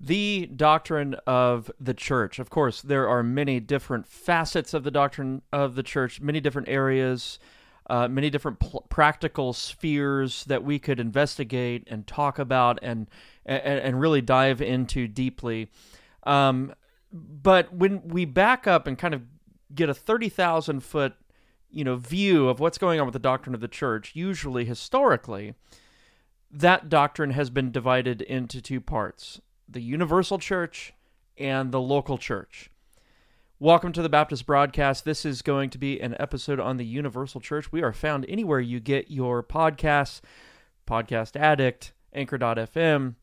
the doctrine of the church. Of course, there are many different facets of the doctrine of the church, many different areas, uh, many different pl- practical spheres that we could investigate and talk about and and, and really dive into deeply. Um, but when we back up and kind of get a thirty thousand foot, you know, view of what's going on with the doctrine of the church, usually historically, that doctrine has been divided into two parts the universal church and the local church. Welcome to the Baptist broadcast. This is going to be an episode on the universal church. We are found anywhere you get your podcasts Podcast Addict, Anchor.fm,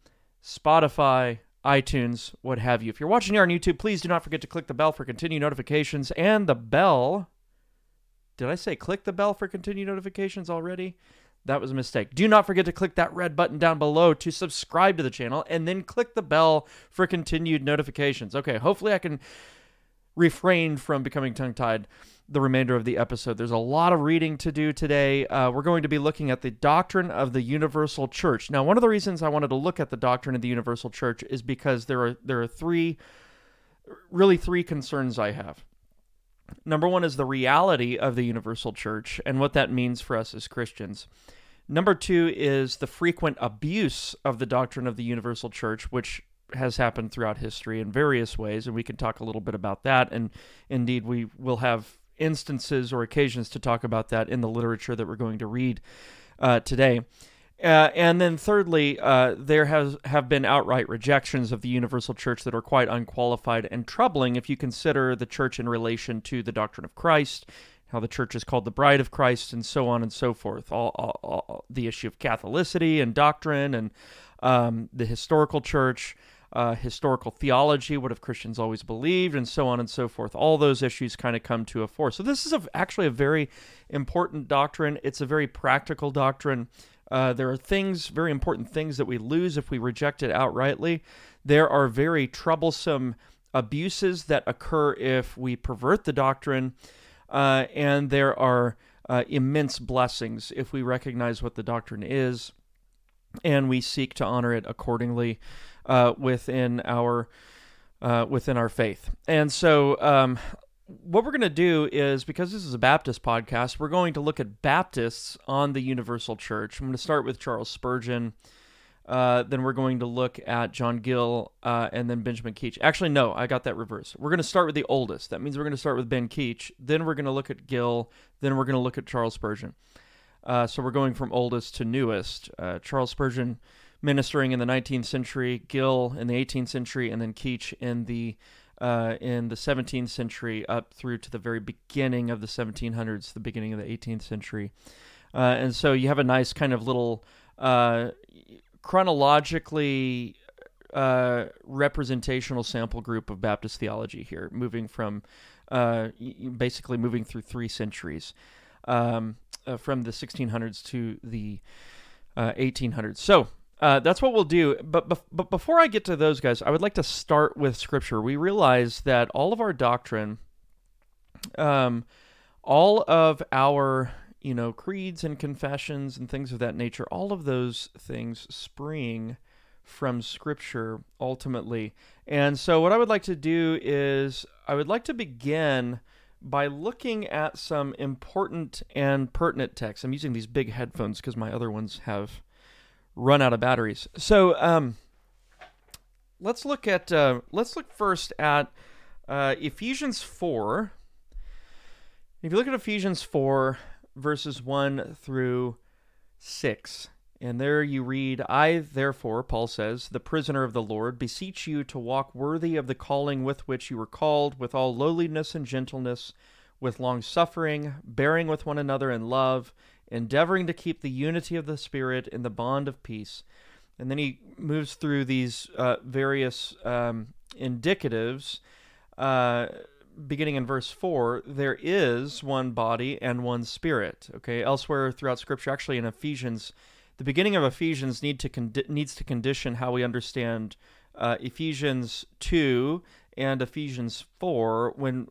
Spotify, iTunes, what have you. If you're watching here on YouTube, please do not forget to click the bell for continued notifications and the bell. Did I say click the bell for continued notifications already? That was a mistake. Do not forget to click that red button down below to subscribe to the channel and then click the bell for continued notifications. Okay, hopefully I can refrain from becoming tongue tied the remainder of the episode. There's a lot of reading to do today. Uh, we're going to be looking at the doctrine of the universal church. Now, one of the reasons I wanted to look at the doctrine of the universal church is because there are there are three really three concerns I have. Number one is the reality of the universal church and what that means for us as Christians. Number two is the frequent abuse of the doctrine of the universal church, which has happened throughout history in various ways, and we can talk a little bit about that. And indeed, we will have instances or occasions to talk about that in the literature that we're going to read uh, today. Uh, and then thirdly, uh, there has have been outright rejections of the universal church that are quite unqualified and troubling if you consider the church in relation to the doctrine of Christ, how the church is called the bride of Christ, and so on and so forth. All, all, all the issue of Catholicity and doctrine, and um, the historical church, uh, historical theology, what have Christians always believed, and so on and so forth. All those issues kind of come to a fore. So this is a, actually a very important doctrine. It's a very practical doctrine. Uh, there are things, very important things that we lose if we reject it outrightly. There are very troublesome abuses that occur if we pervert the doctrine. Uh, and there are uh, immense blessings if we recognize what the doctrine is and we seek to honor it accordingly uh, within our uh, within our faith. And so, um, what we're going to do is because this is a Baptist podcast, we're going to look at Baptists on the Universal Church. I'm going to start with Charles Spurgeon. Uh, then we're going to look at John Gill uh, and then Benjamin Keach. Actually, no, I got that reversed. We're going to start with the oldest. That means we're going to start with Ben Keach. Then we're going to look at Gill. Then we're going to look at Charles Spurgeon. Uh, so we're going from oldest to newest. Uh, Charles Spurgeon ministering in the 19th century, Gill in the 18th century, and then Keach in the uh, in the 17th century up through to the very beginning of the 1700s, the beginning of the 18th century. Uh, and so you have a nice kind of little uh, chronologically uh, representational sample group of Baptist theology here, moving from uh, basically moving through three centuries um, from the 1600s to the 1800s. So uh, that's what we'll do. But, but but before I get to those guys, I would like to start with Scripture. We realize that all of our doctrine, um, all of our you know creeds and confessions and things of that nature, all of those things spring from Scripture ultimately. And so, what I would like to do is I would like to begin by looking at some important and pertinent texts. I'm using these big headphones because my other ones have run out of batteries. So um, let's look at uh, let's look first at uh, Ephesians four. If you look at Ephesians four verses one through six. And there you read, I, therefore, Paul says, the prisoner of the Lord, beseech you to walk worthy of the calling with which you were called, with all lowliness and gentleness, with long suffering, bearing with one another in love, endeavoring to keep the unity of the Spirit in the bond of peace. And then he moves through these uh, various um, indicatives. Uh, beginning in verse 4, there is one body and one spirit. Okay, elsewhere throughout Scripture, actually in Ephesians, the beginning of Ephesians need to condi- needs to condition how we understand uh, Ephesians 2 and Ephesians 4 when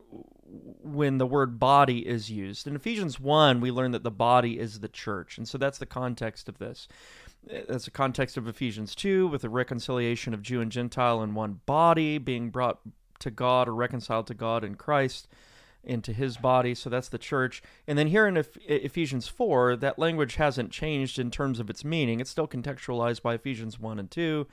when the word body is used. In Ephesians 1, we learn that the body is the church. And so that's the context of this. That's the context of Ephesians 2 with the reconciliation of Jew and Gentile in one body, being brought to God or reconciled to God in Christ into his body. So that's the church. And then here in Ephesians 4, that language hasn't changed in terms of its meaning. It's still contextualized by Ephesians 1 and 2.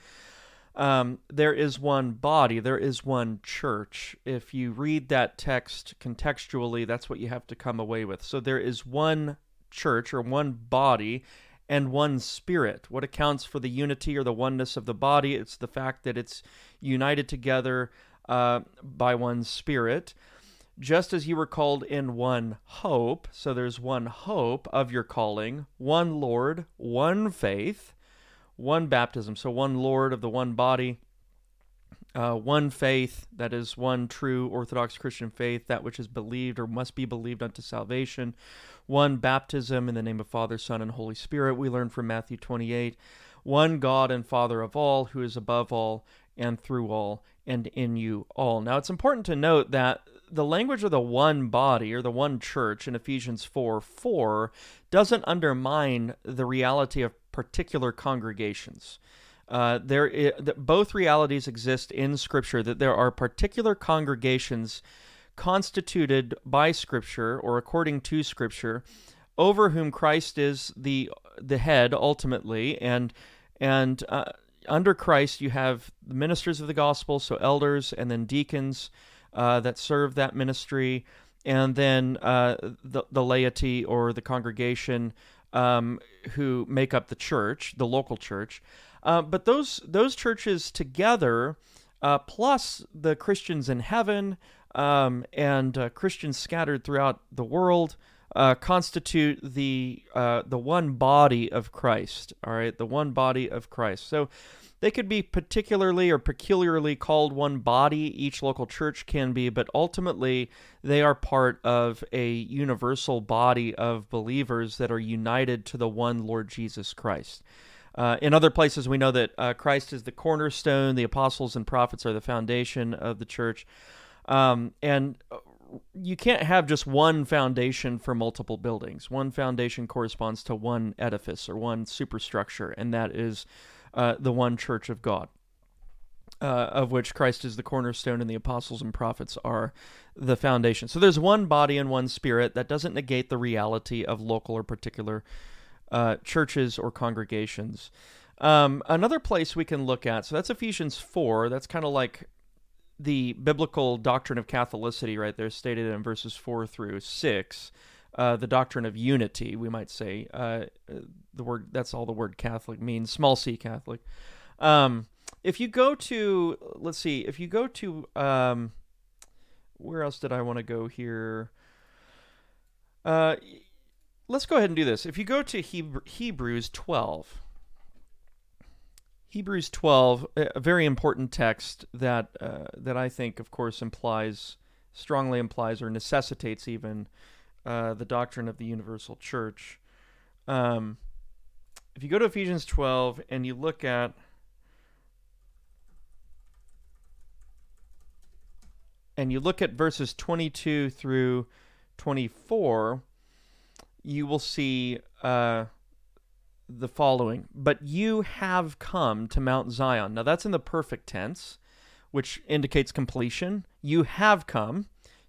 Um, there is one body, there is one church. If you read that text contextually, that's what you have to come away with. So there is one church or one body and one spirit. What accounts for the unity or the oneness of the body? It's the fact that it's united together uh, by one spirit just as you were called in one hope, so there's one hope of your calling, one Lord, one faith, one baptism, so one Lord of the one body, uh, one faith, that is one true Orthodox Christian faith, that which is believed or must be believed unto salvation, one baptism in the name of Father, Son, and Holy Spirit. We learn from Matthew 28, one God and Father of all, who is above all and through all and in you all. Now, it's important to note that the language of the one body or the one church in Ephesians 4 4 doesn't undermine the reality of particular congregations. Uh, there, is, both realities exist in Scripture. That there are particular congregations constituted by Scripture or according to Scripture, over whom Christ is the the head ultimately, and and uh, under Christ you have the ministers of the gospel, so elders, and then deacons uh, that serve that ministry, and then uh, the, the laity or the congregation um, who make up the church, the local church. Uh, but those those churches together, uh, plus the Christians in heaven um, and uh, Christians scattered throughout the world, uh, constitute the uh, the one body of Christ. All right, the one body of Christ. So they could be particularly or peculiarly called one body, each local church can be, but ultimately they are part of a universal body of believers that are united to the one Lord Jesus Christ. Uh, in other places, we know that uh, Christ is the cornerstone, the apostles and prophets are the foundation of the church. Um, and uh, you can't have just one foundation for multiple buildings. One foundation corresponds to one edifice or one superstructure, and that is uh, the one church of God, uh, of which Christ is the cornerstone and the apostles and prophets are the foundation. So there's one body and one spirit. That doesn't negate the reality of local or particular uh, churches or congregations. Um, another place we can look at, so that's Ephesians 4. That's kind of like the biblical doctrine of Catholicity right there, stated in verses 4 through 6 uh, the doctrine of unity, we might say. Uh, the word that's all the word Catholic means, small c Catholic. Um, if you go to, let's see, if you go to, um, where else did I want to go here? Uh, let's go ahead and do this. If you go to Hebrews 12, Hebrews 12, a very important text that uh, that I think, of course, implies strongly implies or necessitates even uh, the doctrine of the universal church. Um, if you go to Ephesians 12 and you look at and you look at verses 22 through 24, you will see uh, the following. But you have come to Mount Zion. Now that's in the perfect tense, which indicates completion. You have come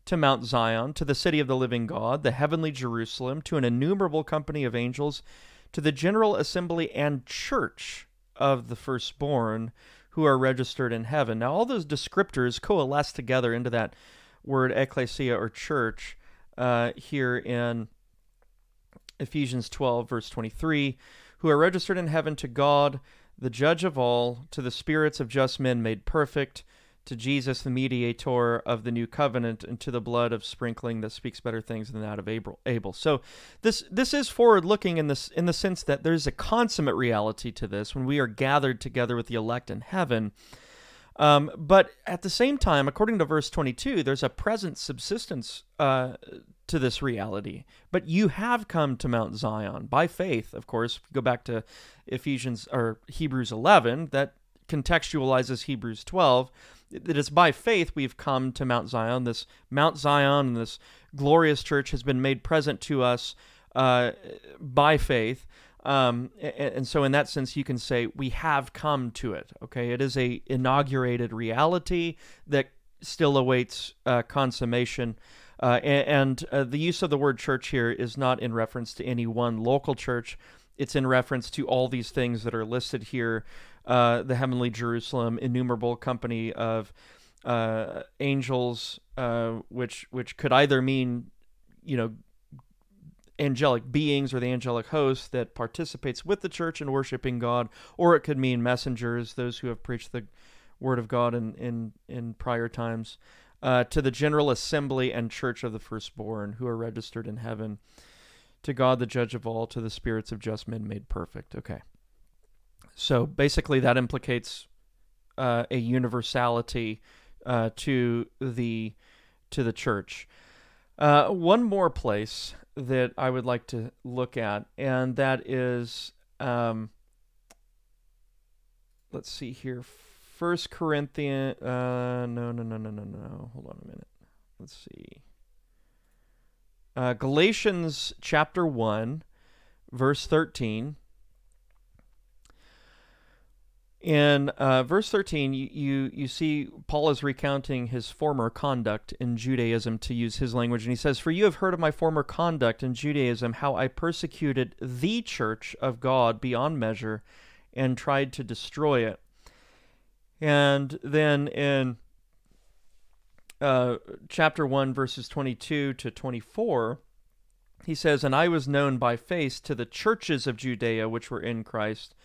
to Mount Zion, to the city of the living God, the heavenly Jerusalem, to an innumerable company of angels, to the general assembly and church of the firstborn who are registered in heaven. Now, all those descriptors coalesce together into that word ecclesia or church uh, here in Ephesians 12, verse 23, who are registered in heaven to God, the judge of all, to the spirits of just men made perfect to Jesus, the mediator of the new covenant, and to the blood of sprinkling that speaks better things than that of Abel. So this this is forward looking in this in the sense that there's a consummate reality to this when we are gathered together with the elect in heaven. Um, but at the same time, according to verse 22, there's a present subsistence uh, to this reality. But you have come to Mount Zion by faith, of course. Go back to Ephesians or Hebrews 11, that contextualizes Hebrews 12 that it's by faith we've come to Mount Zion. This Mount Zion and this glorious church has been made present to us uh, by faith. Um, and, and, so, in that sense, you can say we have come to it. Okay, it is a inaugurated reality that still awaits uh, consummation. Uh, and, and uh, the use of the word church here is not in reference to any one local church. It's in reference to all these things that are listed here. Uh, the heavenly Jerusalem, innumerable company of uh, angels, uh, which which could either mean, you know, angelic beings or the angelic host that participates with the church in worshiping God, or it could mean messengers, those who have preached the word of God in in, in prior times, uh, to the general assembly and church of the firstborn who are registered in heaven, to God the judge of all, to the spirits of just men made perfect. Okay. So basically, that implicates uh, a universality uh, to the to the church. Uh, one more place that I would like to look at, and that is, um, let's see here, First Corinthians. Uh, no, no, no, no, no, no. Hold on a minute. Let's see. Uh, Galatians chapter one, verse thirteen. In uh, verse 13, you, you, you see Paul is recounting his former conduct in Judaism, to use his language. And he says, For you have heard of my former conduct in Judaism, how I persecuted the church of God beyond measure and tried to destroy it. And then in uh, chapter 1, verses 22 to 24, he says, And I was known by face to the churches of Judea which were in Christ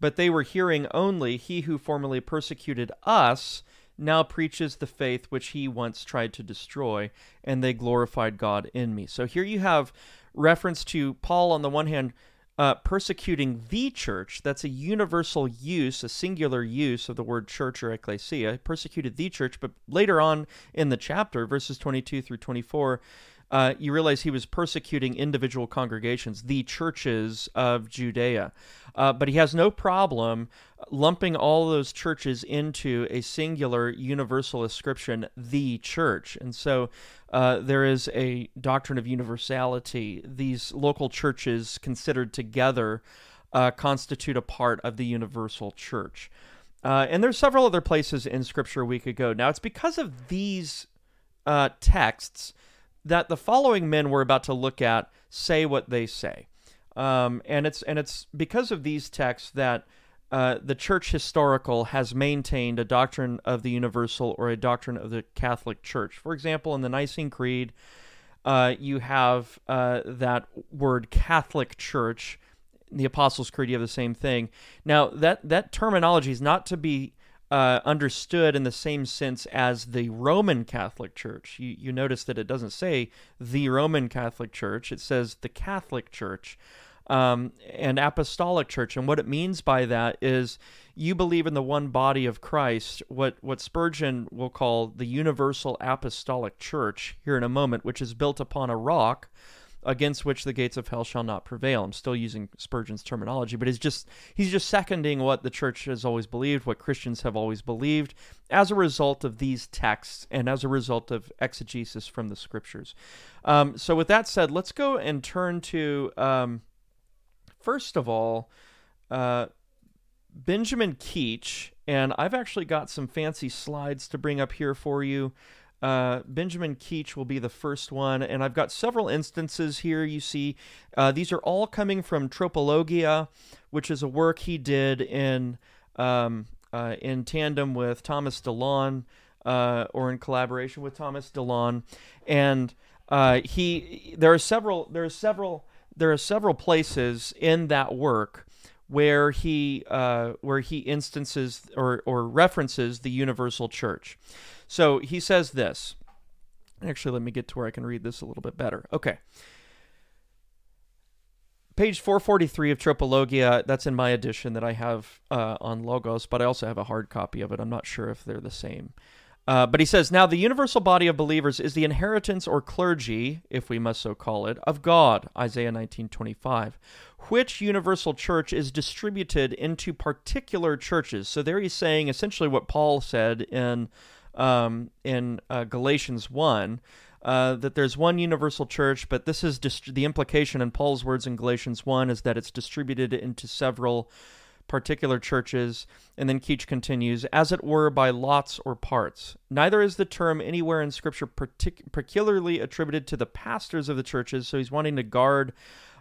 but they were hearing only, He who formerly persecuted us now preaches the faith which he once tried to destroy, and they glorified God in me. So here you have reference to Paul, on the one hand, uh, persecuting the church. That's a universal use, a singular use of the word church or ecclesia. Persecuted the church, but later on in the chapter, verses 22 through 24, uh, you realize he was persecuting individual congregations, the churches of Judea. Uh, but he has no problem lumping all those churches into a singular universal ascription, the church. And so uh, there is a doctrine of universality. These local churches considered together uh, constitute a part of the universal church. Uh, and there's several other places in Scripture we could go. Now, it's because of these uh, texts that the following men we're about to look at say what they say. Um, and it's and it's because of these texts that uh, the Church Historical has maintained a doctrine of the universal or a doctrine of the Catholic Church. For example, in the Nicene Creed, uh, you have uh, that word Catholic Church. In the Apostles' Creed, you have the same thing. Now, that that terminology is not to be uh, understood in the same sense as the Roman Catholic Church. You, you notice that it doesn't say the Roman Catholic Church, it says the Catholic Church um, and Apostolic Church. And what it means by that is you believe in the one body of Christ, what, what Spurgeon will call the Universal Apostolic Church here in a moment, which is built upon a rock against which the gates of hell shall not prevail. I'm still using Spurgeon's terminology, but he's just he's just seconding what the church has always believed, what Christians have always believed, as a result of these texts and as a result of exegesis from the scriptures. Um, so, with that said, let's go and turn to um, first of all. Uh, Benjamin Keach, and I've actually got some fancy slides to bring up here for you. Uh, Benjamin Keach will be the first one, and I've got several instances here. You see, uh, these are all coming from Tropologia, which is a work he did in um, uh, in tandem with Thomas Delaune, uh, or in collaboration with Thomas Delaune, and uh, he there are several there are several there are several places in that work where he uh, where he instances or or references the universal church. So he says this. Actually, let me get to where I can read this a little bit better. Okay. Page 443 of Tropologia, that's in my edition that I have uh, on Logos, but I also have a hard copy of it. I'm not sure if they're the same. Uh, but he says, Now the universal body of believers is the inheritance or clergy, if we must so call it, of God, Isaiah 19.25, which universal church is distributed into particular churches. So there he's saying essentially what Paul said in um, in uh, Galatians 1. uh, that there's one universal church, but this is dist- the implication in Paul's words in Galatians 1 is that it's distributed into several particular churches. And then Keach continues, as it were, by lots or parts. Neither is the term anywhere in Scripture partic- particularly attributed to the pastors of the churches, so he's wanting to guard.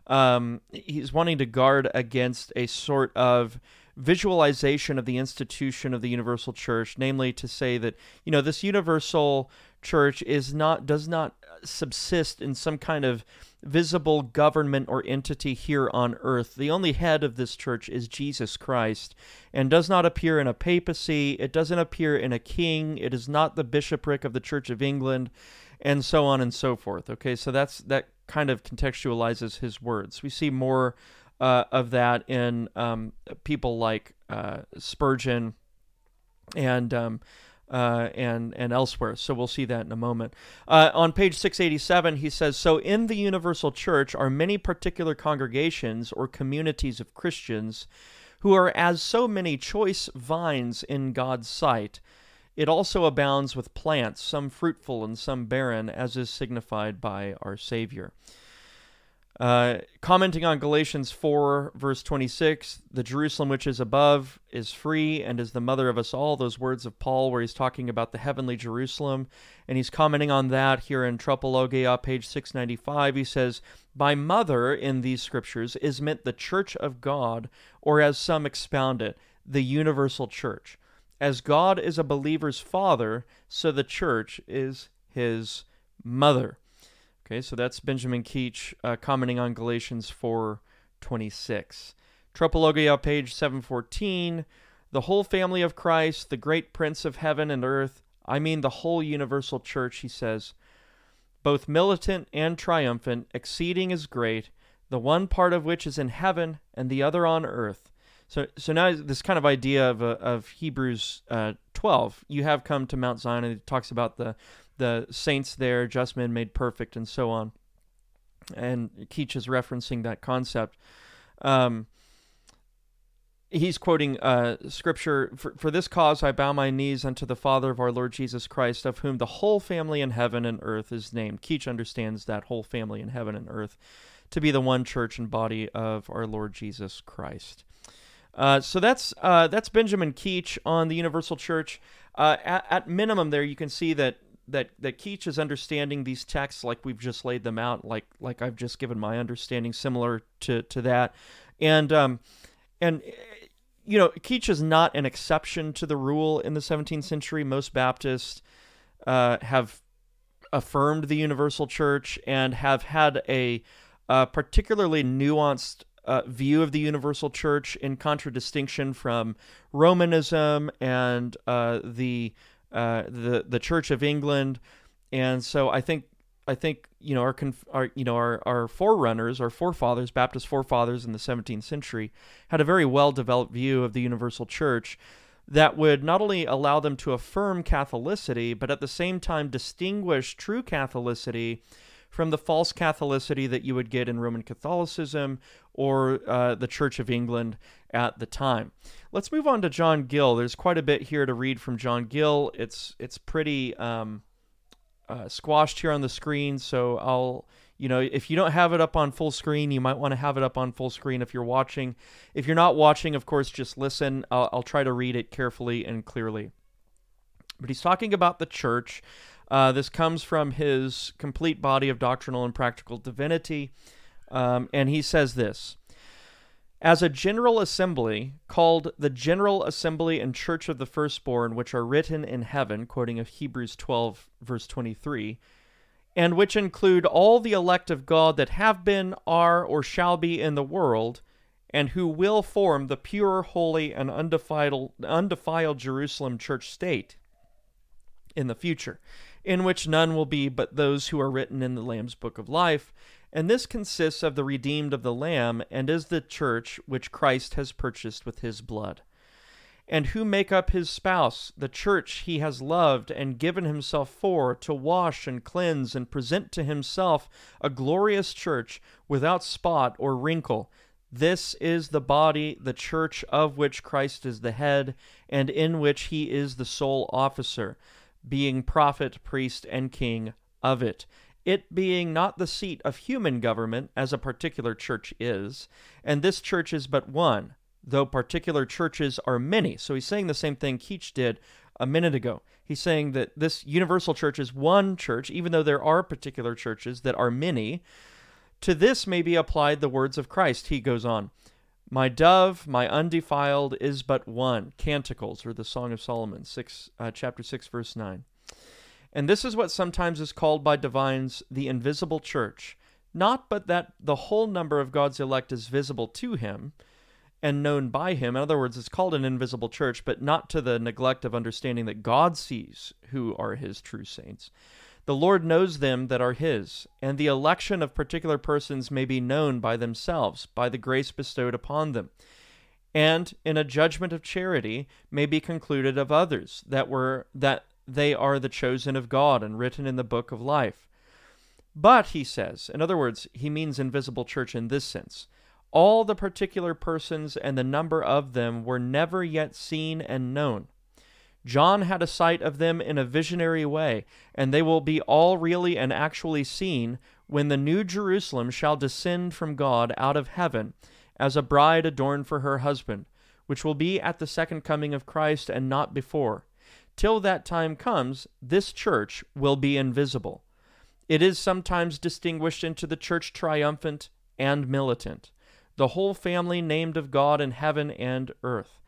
Um, he's wanting to guard against a sort of visualization of the institution of the universal church namely to say that you know this universal church is not does not subsist in some kind of visible government or entity here on earth. The only head of this church is Jesus Christ and does not appear in a papacy. It doesn't appear in a king. It is not the bishopric of the Church of England and so on and so forth. Okay, so that's that kind of contextualizes his words. We see more uh, of that in um, people like uh, Spurgeon and um, uh, and and elsewhere. So we'll see that in a moment. Uh, on page 687, he says, "So in the universal church are many particular congregations or communities of Christians." Who are as so many choice vines in God's sight, it also abounds with plants, some fruitful and some barren, as is signified by our Savior. Uh, commenting on Galatians 4, verse 26, the Jerusalem which is above is free and is the mother of us all. Those words of Paul, where he's talking about the heavenly Jerusalem. And he's commenting on that here in Tropologia, page 695. He says, By mother in these scriptures is meant the church of God, or as some expound it, the universal church. As God is a believer's father, so the church is his mother. Okay, so that's Benjamin Keach uh, commenting on Galatians 4:26. Tropologia, page 714. The whole family of Christ, the great Prince of heaven and earth, I mean the whole universal church, he says, both militant and triumphant, exceeding is great, the one part of which is in heaven and the other on earth. So, so now this kind of idea of, uh, of Hebrews uh, 12, you have come to Mount Zion, and it talks about the the saints there, just men made perfect, and so on. And Keach is referencing that concept. Um, he's quoting uh, scripture for, for this cause I bow my knees unto the Father of our Lord Jesus Christ, of whom the whole family in heaven and earth is named. Keach understands that whole family in heaven and earth to be the one church and body of our Lord Jesus Christ. Uh, so that's uh, that's Benjamin Keach on the Universal Church. Uh, at, at, minimum, there you can see that that that Keach is understanding these texts like we've just laid them out, like like I've just given my understanding, similar to to that, and um, and you know Keach is not an exception to the rule in the 17th century. Most Baptists uh, have affirmed the universal church and have had a, a particularly nuanced uh, view of the universal church in contradistinction from Romanism and uh, the uh, the the Church of England, and so I think I think you know our, our you know our our forerunners, our forefathers, Baptist forefathers in the 17th century, had a very well developed view of the universal church that would not only allow them to affirm Catholicity, but at the same time distinguish true Catholicity from the false Catholicity that you would get in Roman Catholicism or uh, the Church of England at the time. Let's move on to John Gill. There's quite a bit here to read from John Gill. It's it's pretty um, uh, squashed here on the screen, so I'll you know if you don't have it up on full screen, you might want to have it up on full screen if you're watching. If you're not watching, of course, just listen. I'll, I'll try to read it carefully and clearly. But he's talking about the church. Uh, this comes from his complete body of doctrinal and practical divinity. Um, and he says this As a general assembly, called the General Assembly and Church of the Firstborn, which are written in heaven, quoting of Hebrews 12, verse 23, and which include all the elect of God that have been, are, or shall be in the world, and who will form the pure, holy, and undefiled, undefiled Jerusalem church state in the future, in which none will be but those who are written in the Lamb's book of life. And this consists of the redeemed of the Lamb, and is the church which Christ has purchased with his blood. And who make up his spouse, the church he has loved and given himself for, to wash and cleanse and present to himself a glorious church without spot or wrinkle. This is the body, the church of which Christ is the head, and in which he is the sole officer, being prophet, priest, and king of it, it being not the seat of human government, as a particular church is, and this church is but one, though particular churches are many. So he's saying the same thing Keach did a minute ago. He's saying that this universal church is one church, even though there are particular churches that are many. To this may be applied the words of Christ. He goes on, My dove, my undefiled, is but one. Canticles, or the Song of Solomon, six, uh, chapter 6, verse 9. And this is what sometimes is called by divines the invisible church. Not but that the whole number of God's elect is visible to him, and known by him. In other words, it's called an invisible church, but not to the neglect of understanding that God sees who are his true saints. The Lord knows them that are his, and the election of particular persons may be known by themselves, by the grace bestowed upon them. And in a judgment of charity may be concluded of others that were that they are the chosen of God and written in the book of life. But he says, in other words, he means invisible church in this sense all the particular persons and the number of them were never yet seen and known. John had a sight of them in a visionary way, and they will be all really and actually seen when the new Jerusalem shall descend from God out of heaven as a bride adorned for her husband, which will be at the second coming of Christ and not before. Till that time comes, this church will be invisible. It is sometimes distinguished into the church triumphant and militant the whole family named of God in heaven and earth.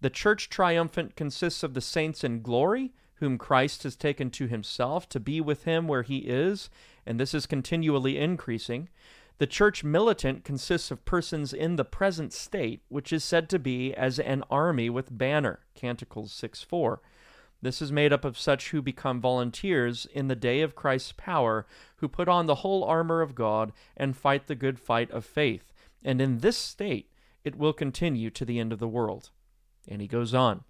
The church triumphant consists of the saints in glory, whom Christ has taken to himself to be with him where he is, and this is continually increasing. The church militant consists of persons in the present state, which is said to be as an army with banner, Canticles 6 4. This is made up of such who become volunteers in the day of Christ's power, who put on the whole armor of God and fight the good fight of faith and in this state it will continue to the end of the world. And he goes on.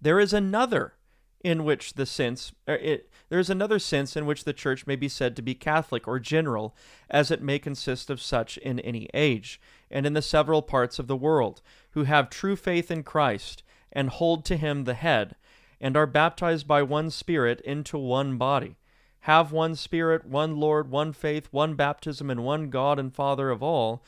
There is another in which the sense er, it, there is another sense in which the church may be said to be Catholic or general, as it may consist of such in any age, and in the several parts of the world, who have true faith in Christ, and hold to him the head, and are baptized by one Spirit into one body, have one Spirit, one Lord, one faith, one baptism, and one God and Father of all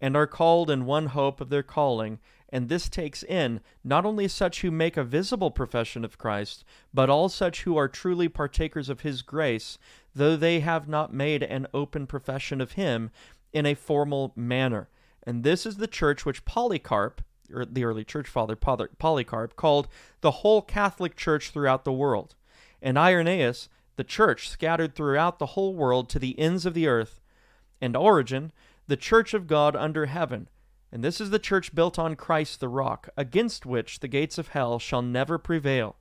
and are called in one hope of their calling, and this takes in not only such who make a visible profession of Christ, but all such who are truly partakers of his grace, though they have not made an open profession of him in a formal manner. And this is the church which Polycarp, or the early church father Polycarp, called the whole Catholic Church throughout the world, and Irenaeus, the church scattered throughout the whole world to the ends of the earth, and Origen, the church of God under heaven. And this is the church built on Christ the rock, against which the gates of hell shall never prevail.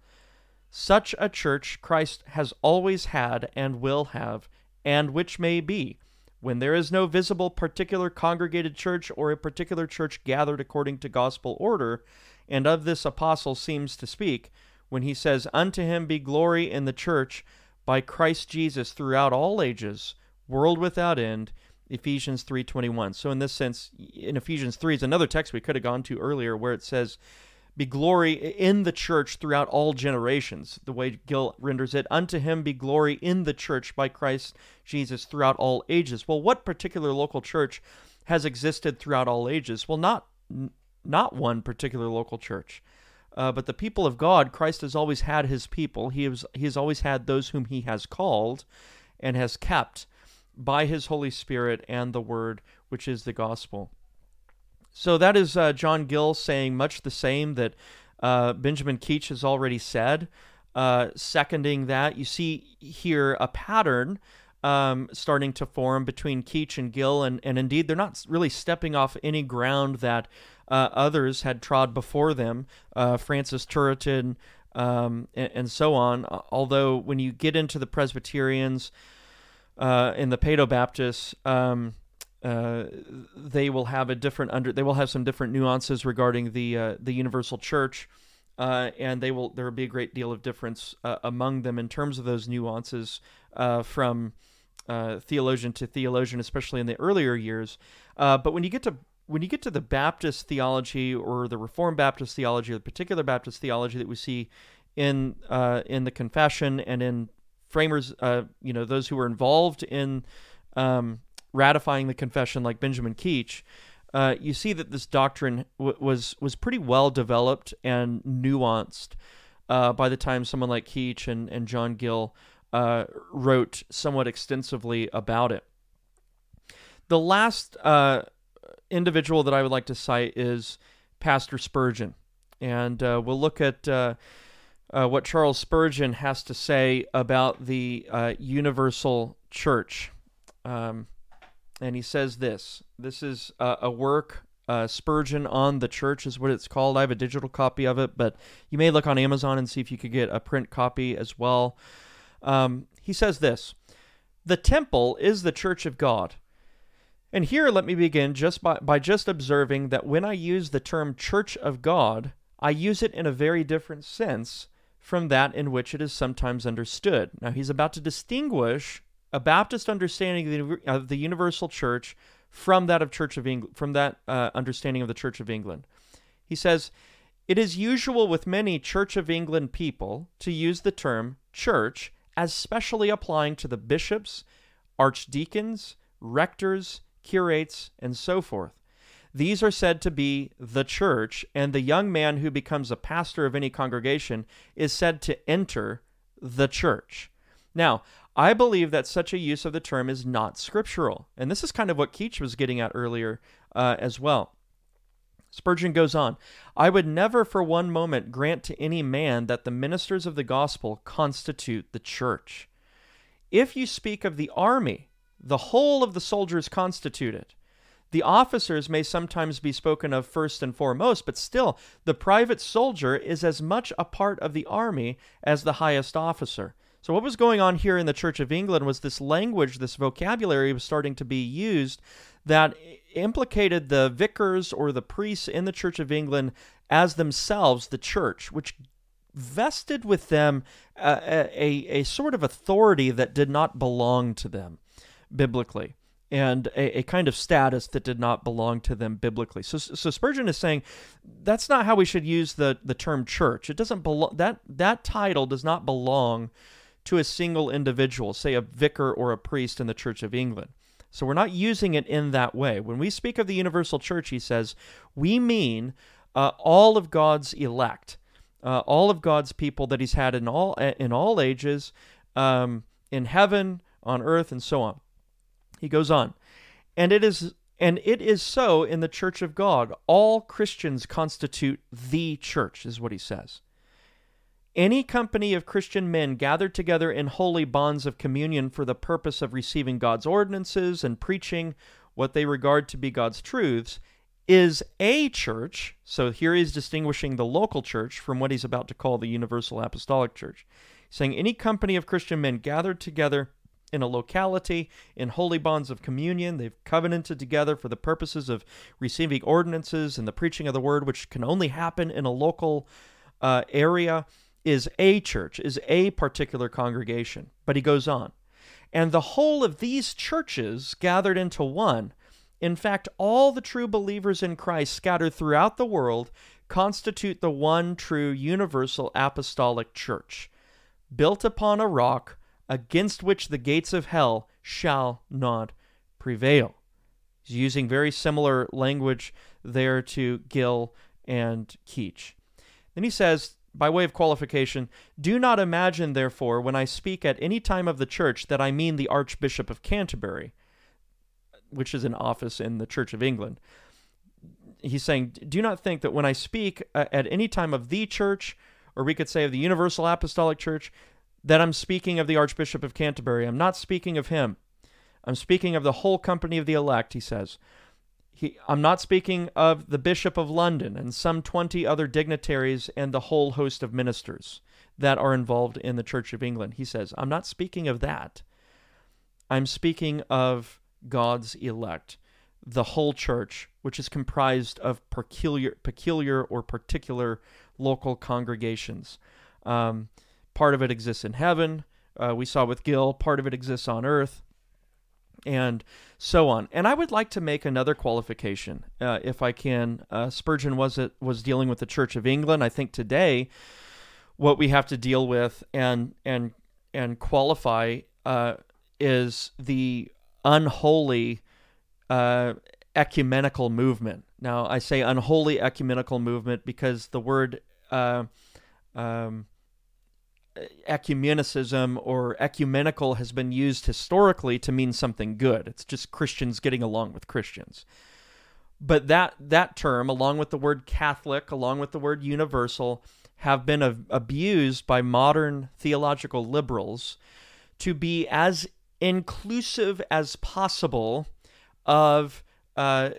Such a church Christ has always had and will have, and which may be, when there is no visible particular congregated church or a particular church gathered according to gospel order, and of this apostle seems to speak, when he says, Unto him be glory in the church by Christ Jesus throughout all ages, world without end. Ephesians 3:21. So in this sense, in Ephesians 3 is another text we could have gone to earlier where it says be glory in the church throughout all generations. The way Gill renders it, unto him be glory in the church by Christ Jesus throughout all ages. Well, what particular local church has existed throughout all ages? Well, not not one particular local church. Uh, but the people of God, Christ has always had his people. He has, he has always had those whom he has called and has kept by his Holy Spirit and the Word, which is the gospel. So that is uh, John Gill saying much the same that uh, Benjamin Keach has already said, uh, seconding that. You see here a pattern um, starting to form between Keach and Gill, and, and indeed they're not really stepping off any ground that uh, others had trod before them, uh, Francis Turretin, um, and, and, so on. Although when you get into the Presbyterians, uh, in the Paedo Baptists, um, uh, they will have a different under. They will have some different nuances regarding the uh, the universal church, uh, and they will there will be a great deal of difference uh, among them in terms of those nuances uh, from theologian to theologian, especially in the earlier years. but when you get to when you get to the Baptist theology or the Reformed Baptist theology or the particular Baptist theology that we see in in the Confession and in framers, uh, you know, those who were involved in um, ratifying the confession, like Benjamin Keach, uh, you see that this doctrine w- was was pretty well developed and nuanced uh, by the time someone like Keach and, and John Gill uh, wrote somewhat extensively about it. The last uh, individual that I would like to cite is Pastor Spurgeon, and uh, we'll look at uh, uh, what Charles Spurgeon has to say about the uh, universal church. Um, and he says this this is a work uh, Spurgeon on the Church is what it's called. I have a digital copy of it, but you may look on Amazon and see if you could get a print copy as well. Um, he says this The temple is the church of God. And here, let me begin just by, by just observing that when I use the term church of God, I use it in a very different sense from that in which it is sometimes understood. Now, he's about to distinguish a Baptist understanding of the, universal church from that of Church of England, from that uh, understanding of the Church of England. He says, "It is usual with many Church of England people to use the term church as specially applying to the bishops, archdeacons, rectors, curates, and so forth. These are said to be the church, and the young man who becomes a pastor of any congregation is said to enter the church. Now, I believe that such a use of the term is not scriptural. And this is kind of what Keach was getting at earlier uh, as well. Spurgeon goes on I would never for one moment grant to any man that the ministers of the gospel constitute the church. If you speak of the army, the whole of the soldiers constitute it. The officers may sometimes be spoken of first and foremost, but still, the private soldier is as much a part of the army as the highest officer. So, what was going on here in the Church of England was this language, this vocabulary was starting to be used that implicated the vicars or the priests in the Church of England as themselves the church, which vested with them a, a, a sort of authority that did not belong to them biblically and a, a, kind of status that did not belong to them biblically. So, so Spurgeon is saying that's not how we should use the, the term church. It doesn't belong that that title does not belong to a single individual, say a vicar or a priest in the Church of England. So we're not using it in that way. When we speak of the universal church, he says, we mean uh, all of God's elect, uh, all of God's people that he's had in all in all ages, um, in heaven, on earth, and so on. He goes on, and it is and it is so in the church of God. All Christians constitute the church, is what he says. Any company of Christian men gathered together in holy bonds of communion for the purpose of receiving God's ordinances and preaching what they regard to be God's truths is a church. So here he's distinguishing the local church from what he's about to call the universal apostolic church. Saying any company of Christian men gathered together in a locality in holy bonds of communion. They've covenanted together for the purposes of receiving ordinances and the preaching of the word, which can only happen in a local uh, area is a church, is a particular congregation. But he goes on. And the whole of these churches gathered into one, in fact, all the true believers in Christ scattered throughout the world, constitute the one true universal apostolic church, built upon a rock against which the gates of hell shall not prevail. He's using very similar language there to Gill and Keach. Then he says, by way of qualification, do not imagine, therefore, when I speak at any time of the church, that I mean the Archbishop of Canterbury, which is an office in the Church of England. He's saying, do not think that when I speak uh, at any time of the church, or we could say of the Universal Apostolic Church, that I'm speaking of the Archbishop of Canterbury. I'm not speaking of him. I'm speaking of the whole company of the elect, he says. He, I'm not speaking of the Bishop of London and some 20 other dignitaries and the whole host of ministers that are involved in the Church of England. He says, I'm not speaking of that. I'm speaking of God's elect, the whole church, which is comprised of peculiar, peculiar or particular local congregations. Um, part of it exists in heaven. Uh, we saw with Gill, part of it exists on earth and so on. And I would like to make another qualification, uh, if I can. Uh, Spurgeon was it was dealing with the Church of England. I think today, what we have to deal with and and and qualify uh, is the unholy uh, ecumenical movement. Now, I say unholy ecumenical movement because the word uh, um, ecumenicism or ecumenical has been used historically to mean something good. It's just Christians getting along with Christians. But that that term, along with the word Catholic, along with the word universal, have been a- abused by modern theological liberals to be as inclusive as possible of uh,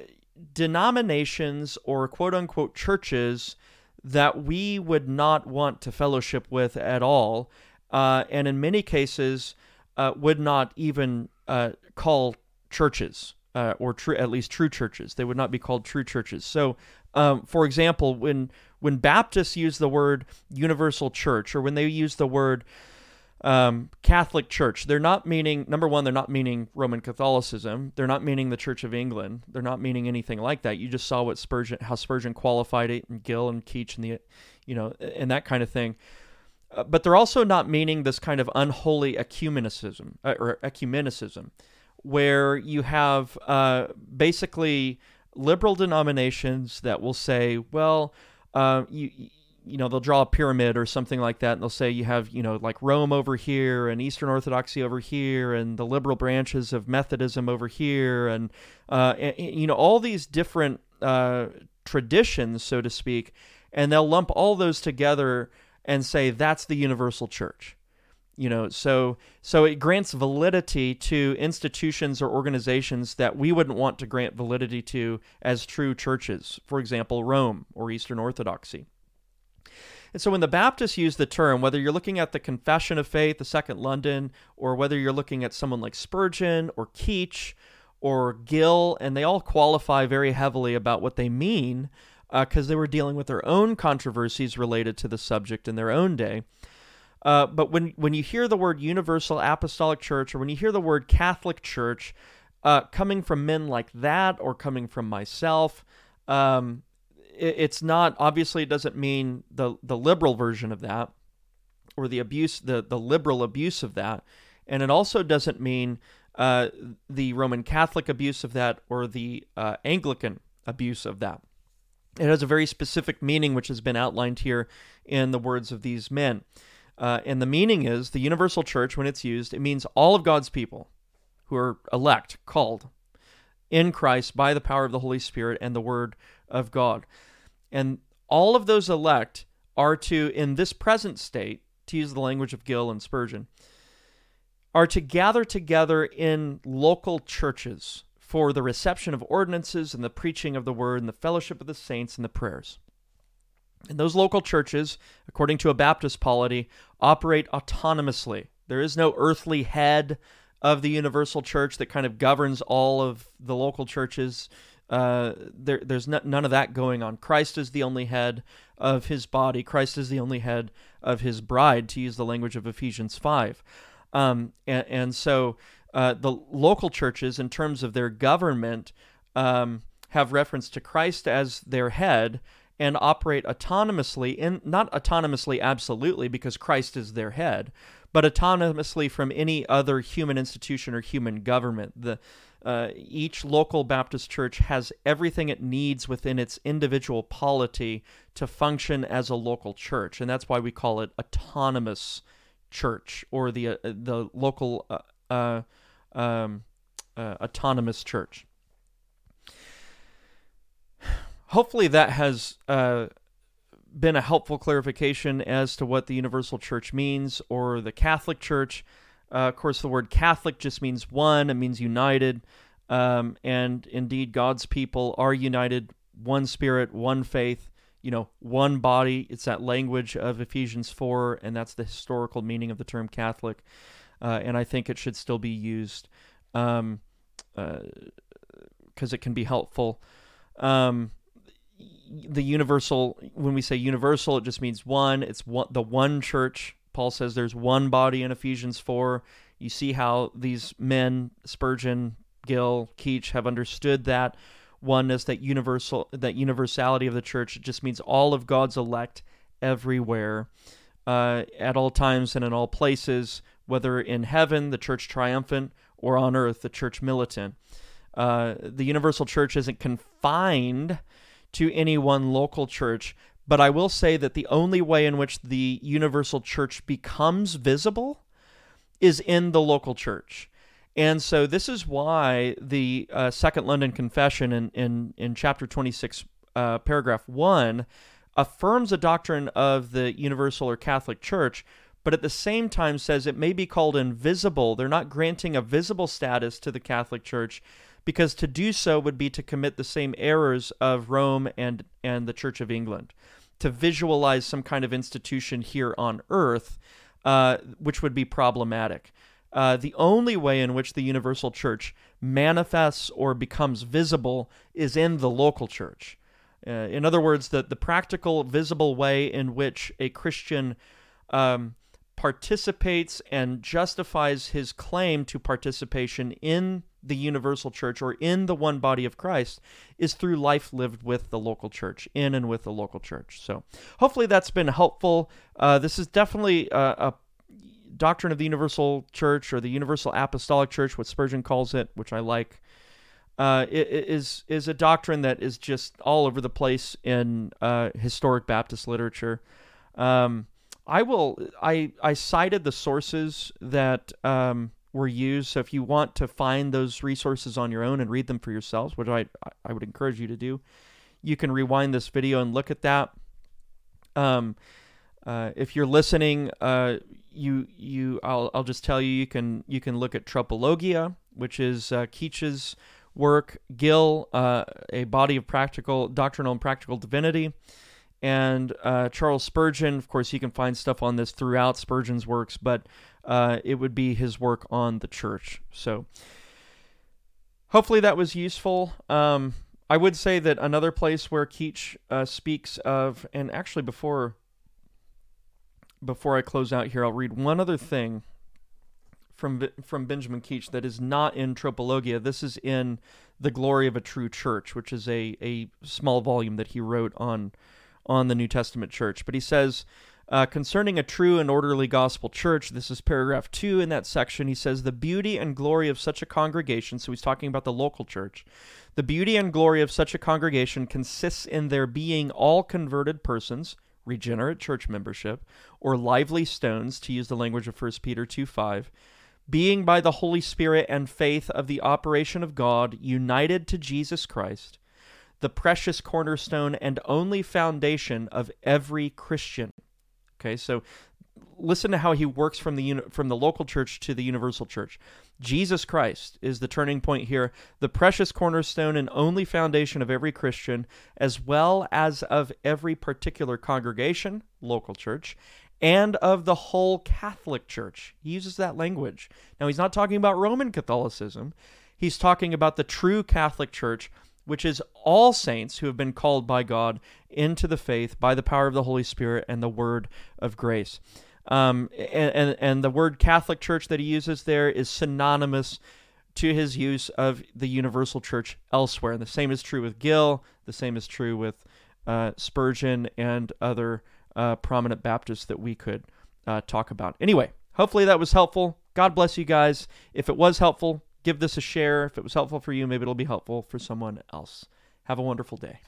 denominations or quote unquote churches that we would not want to fellowship with at all, uh, and in many cases uh, would not even uh, call churches. Uh, or true, at least true churches. They would not be called true churches. So, um, for example, when when Baptists use the word universal church, or when they use the word um, Catholic Church. They're not meaning number one. They're not meaning Roman Catholicism. They're not meaning the Church of England. They're not meaning anything like that. You just saw what Spurgeon, how Spurgeon qualified it, and Gill and Keach, and the, you know, and that kind of thing. Uh, but they're also not meaning this kind of unholy ecumenicism uh, or ecumenicism, where you have uh, basically liberal denominations that will say, well, uh, you you know they'll draw a pyramid or something like that and they'll say you have you know like rome over here and eastern orthodoxy over here and the liberal branches of methodism over here and, uh, and you know all these different uh, traditions so to speak and they'll lump all those together and say that's the universal church you know. So so it grants validity to institutions or organizations that we wouldn't want to grant validity to as true churches for example rome or eastern orthodoxy and so when the Baptists use the term, whether you're looking at the Confession of Faith, the Second London, or whether you're looking at someone like Spurgeon or Keach or Gill, and they all qualify very heavily about what they mean because uh, they were dealing with their own controversies related to the subject in their own day. Uh, but when, when you hear the word Universal Apostolic Church or when you hear the word Catholic Church uh, coming from men like that or coming from myself, um, it's not obviously it doesn't mean the the liberal version of that or the abuse the the liberal abuse of that and it also doesn't mean uh, the Roman Catholic abuse of that or the uh, Anglican abuse of that. It has a very specific meaning, which has been outlined here in the words of these men. Uh, and the meaning is the universal church, when it's used, it means all of God's people who are elect, called in Christ by the power of the Holy Spirit and the Word of God. And all of those elect are to, in this present state, to use the language of Gill and Spurgeon, are to gather together in local churches for the reception of ordinances and the preaching of the word and the fellowship of the saints and the prayers. And those local churches, according to a Baptist polity, operate autonomously. There is no earthly head of the universal church that kind of governs all of the local churches uh, there, there's n- none of that going on. Christ is the only head of his body. Christ is the only head of his bride, to use the language of Ephesians 5. Um, and, and, so uh, the local churches, in terms of their government, um, have reference to Christ as their head and operate autonomously, in, not autonomously absolutely because Christ is their head, but autonomously from any other human institution or human government. The uh, each local Baptist church has everything it needs within its individual polity to function as a local church, and that's why we call it autonomous church or the uh, the local uh, uh um, uh, autonomous church. Hopefully, that has uh, been a helpful clarification as to what the universal church means or the Catholic Church. Uh, of course, the word Catholic just means one, it means united. Um, and indeed, God's people are united, one spirit, one faith, you know, one body. It's that language of Ephesians 4, and that's the historical meaning of the term Catholic. Uh, and I think it should still be used because um, uh, it can be helpful. Um, the universal, when we say universal, it just means one. It's one, the one church Paul says there's one body in Ephesians 4. You see how these men, Spurgeon, Gill, Keach, have understood that oneness, that universal, that universality of the church. It just means all of God's elect everywhere, uh, at all times and in all places, whether in heaven, the church triumphant, or on earth, the church militant. Uh, the universal church isn't confined to any one local church, but I will say that the only way in which the universal church becomes visible is in the local church. And so this is why the uh, Second London Confession in, in, in chapter 26, uh, paragraph 1, affirms a doctrine of the universal or Catholic Church, but at the same time says it may be called invisible. They're not granting a visible status to the Catholic Church because to do so would be to commit the same errors of Rome and, and the Church of England. To visualize some kind of institution here on earth, uh, which would be problematic. Uh, the only way in which the universal church manifests or becomes visible is in the local church. Uh, in other words, the, the practical, visible way in which a Christian um, participates and justifies his claim to participation in the universal church or in the one body of Christ is through life lived with the local church, in and with the local church. So hopefully that's been helpful. Uh, this is definitely a, a doctrine of the universal church or the universal apostolic church, what Spurgeon calls it, which I like. Uh, is is a doctrine that is just all over the place in uh, historic Baptist literature. Um, I will. I I cited the sources that um, were used. So if you want to find those resources on your own and read them for yourselves, which I I would encourage you to do, you can rewind this video and look at that. Um, uh, if you're listening, uh, you you I'll I'll just tell you you can you can look at Tropologia, which is uh, Keach's work, Gill, uh, a body of practical doctrinal and practical divinity and uh, Charles Spurgeon. Of course, you can find stuff on this throughout Spurgeon's works, but uh, it would be his work on the church. So, hopefully, that was useful. Um, I would say that another place where Keach uh, speaks of, and actually before before I close out here, I'll read one other thing from from Benjamin Keach that is not in Tropologia. This is in The Glory of a True Church, which is a, a small volume that he wrote on on the New Testament church. But he says, uh, concerning a true and orderly gospel church, this is paragraph two in that section. He says, The beauty and glory of such a congregation, so he's talking about the local church, the beauty and glory of such a congregation consists in there being all converted persons, regenerate church membership, or lively stones, to use the language of 1 Peter 2 5, being by the Holy Spirit and faith of the operation of God united to Jesus Christ the precious cornerstone and only foundation of every Christian. Okay, so listen to how he works from the from the local church to the universal church. Jesus Christ is the turning point here, the precious cornerstone and only foundation of every Christian, as well as of every particular congregation, local church, and of the whole Catholic Church. He uses that language. Now, he's not talking about Roman Catholicism. He's talking about the true Catholic Church which is all saints who have been called by God into the faith by the power of the Holy Spirit and the word of grace. Um, and, and, and the word Catholic Church that he uses there is synonymous to his use of the universal church elsewhere. And the same is true with Gill, the same is true with uh, Spurgeon and other uh, prominent Baptists that we could uh, talk about. Anyway, hopefully that was helpful. God bless you guys. If it was helpful, give this a share. If it was helpful for you, maybe it'll be helpful for someone else. Have a wonderful day.